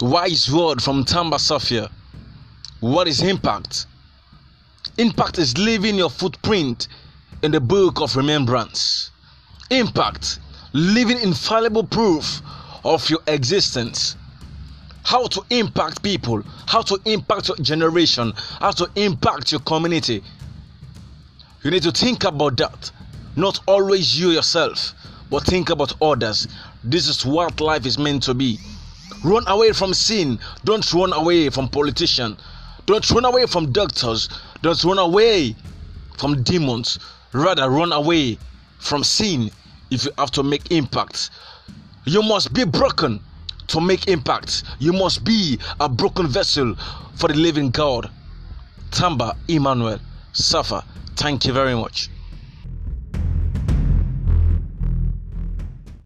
Wise word from Tamba Safia. What is impact? Impact is leaving your footprint in the book of remembrance. Impact, leaving infallible proof of your existence. How to impact people, how to impact your generation, how to impact your community. You need to think about that. Not always you yourself, but think about others. This is what life is meant to be. Run away from sin. Don't run away from politicians. Don't run away from doctors. Don't run away from demons. Rather, run away from sin if you have to make impact. You must be broken to make impact. You must be a broken vessel for the living God. Tamba Emmanuel Safa. Thank you very much.